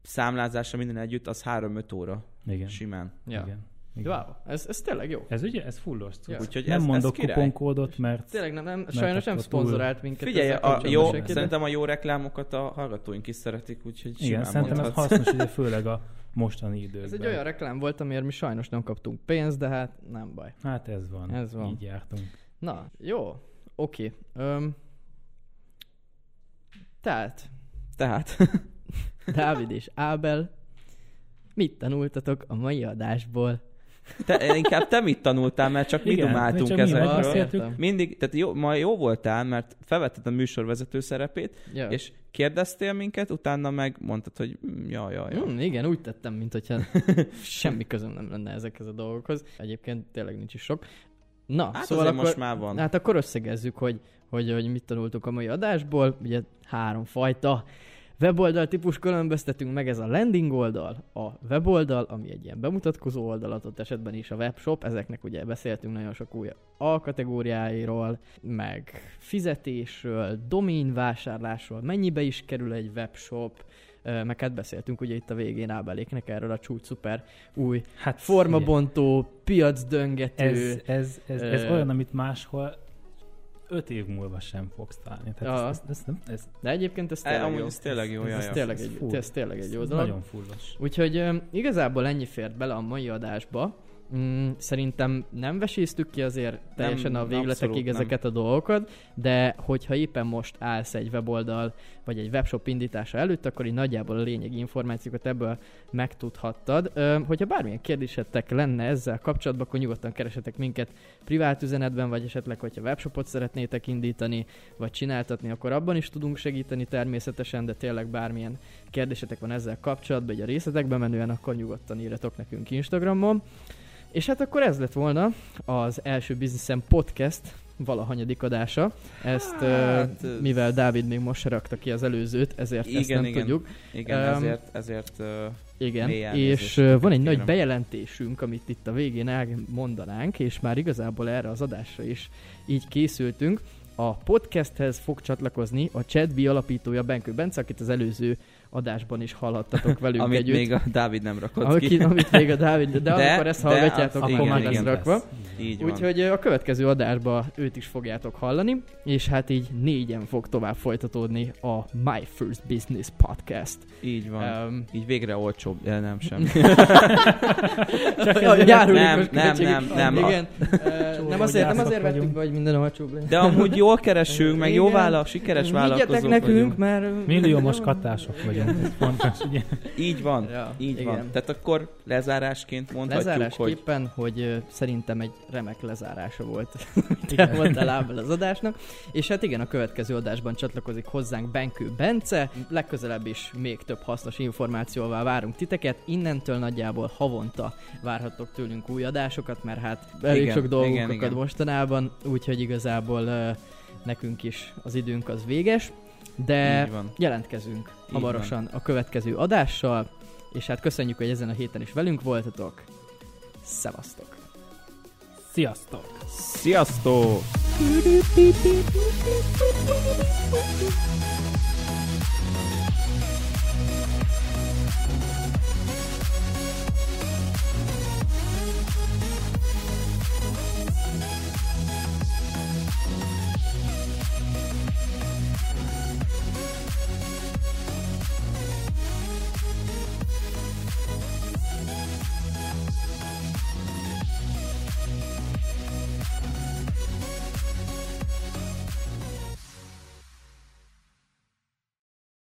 számlázása minden együtt, az 3-5 óra Igen. simán. Ja. Igen. Igen. Wow, ez, ez tényleg jó. Ez ugye, ez fullos cucc. Ja. Úgyhogy Nem ez, mondok ez kuponkódot, mert Tényleg nem, nem sajnos nem szponzorált minket. Figyelj, a kapcsolatban jó, szerintem a jó reklámokat a hallgatóink is szeretik, úgyhogy igen, szerintem ez hasznos, ugye főleg a mostani időkben. Ez egy olyan reklám volt, amiért mi sajnos nem kaptunk pénzt, de hát nem baj. Hát ez van. Ez van. Így jártunk. Na, jó, oké. Öm, tehát, Tehát, Dávid és Ábel, mit tanultatok a mai adásból? Te, inkább te mit tanultál, mert csak mi Igen, dumáltunk csak ezekről. Mindig, tehát jó, ma jó voltál, mert felvetted a műsorvezető szerepét, Ja. és kérdeztél minket, utána meg mondtad, hogy mm, ja, ja, ja. Mm, igen, úgy tettem, mint hogyha semmi közöm nem lenne ezekhez a dolgokhoz. Egyébként tényleg nincs is sok. Na, Hát szóval akkor, most már van. Hát akkor összegezzük, hogy, hogy, hogy mit tanultuk a mai adásból. Ugye három fajta weboldal típus különböztetünk meg, ez a landing oldal, a weboldal, ami egy ilyen bemutatkozó oldal, adott esetben is a webshop, ezeknek ugye beszéltünk nagyon sok új alkategóriáiról, meg fizetésről, domain vásárlásról, mennyibe is kerül egy webshop, meg hát beszéltünk ugye itt a végén Ábeléknek erről a csúcs szuper új Hát formabontó, piacdöngető, Ez, ez, ez, ez Ö, olyan, amit máshol öt év múlva sem fogsz találni. Tehát Aha. ez, ez, ez, nem, ez, de egyébként ez tényleg jó. ez tényleg jó, ez- ja, Ez ja. tényleg ez egy, ez tényleg egy jó dolog. nagyon fullos. Úgyhogy ö, igazából ennyi fért bele a mai adásba. Mm, szerintem nem veséztük ki azért teljesen Nem, a végletekig abszolút nem. ezeket a dolgokat, de hogyha éppen most állsz egy weboldal vagy egy webshop indítása előtt, akkor így nagyjából a lényegi információkat ebből megtudhattad. Ö, hogyha bármilyen kérdésetek lenne ezzel kapcsolatban, akkor nyugodtan keresetek minket privát üzenetben, vagy esetleg, hogyha webshopot szeretnétek indítani, vagy csináltatni, akkor abban is tudunk segíteni természetesen, de tényleg bármilyen kérdésetek van ezzel kapcsolatban, egy a részletekbe menően, akkor nyugodtan írjatok nekünk Instagramon. És hát akkor ez lett volna az első Businessem Podcast valahanyadik adása. Ezt, Hát, ez- mivel Dávid még most rakta ki az előzőt, ezért ezt Igen, nem igen. tudjuk. Igen, Öm, ezért, ezért uh, Igen, és ö, van egy nagy kérem. bejelentésünk, amit itt a végén elmondanánk, és már igazából erre az adásra is így készültünk. A podcasthez fog csatlakozni a ChatB alapítója Benkő Bence, akit az előző adásban is hallhattatok velünk amit együtt. még a Dávid nem rakott Aki, ki. amit még a Dávid, de, de, De- amikor ezt de hallgatjátok, az- akkor igen, már lesz igen, rakva. Így van. Úgyhogy a következő adásban őt is fogjátok hallani, és hát így négyen fog tovább folytatódni a My First Business Podcast. Így van. Um, Így végre olcsóbb. Ja, nem, semmi. Csak a Nem, nem, nem, nem. Igen. Ö, nem azért, nem azért vettük be, hogy minden olcsóbb legyen. De amúgy jól keresünk, meg jó vállal, sikeres Higgyetek vállalkozók nekünk, vagyunk. mert... Milliómos katások vagyunk, ez fontos, ugye? Így van. Ja, Így igen. van. Tehát akkor lezárásként mondhatjuk, hogy Lezárásképpen, hogy ö, szerintem egy remek lezárása volt, elmondtál Ábel az adásnak. És hát igen, a következő adásban csatlakozik hozzánk Benkő Bence. Legközelebb is még több hasznos információval várunk titeket. Innentől nagyjából havonta várhattok tőlünk új adásokat, mert hát elég Igen, sok dolgunk igen, akad igen. mostanában, úgyhogy igazából nekünk is az időnk az véges. De van. jelentkezünk Így hamarosan a következő adással, és hát köszönjük, hogy ezen a héten is velünk voltatok. Szevasztok! Sziasztok! Sziasztok!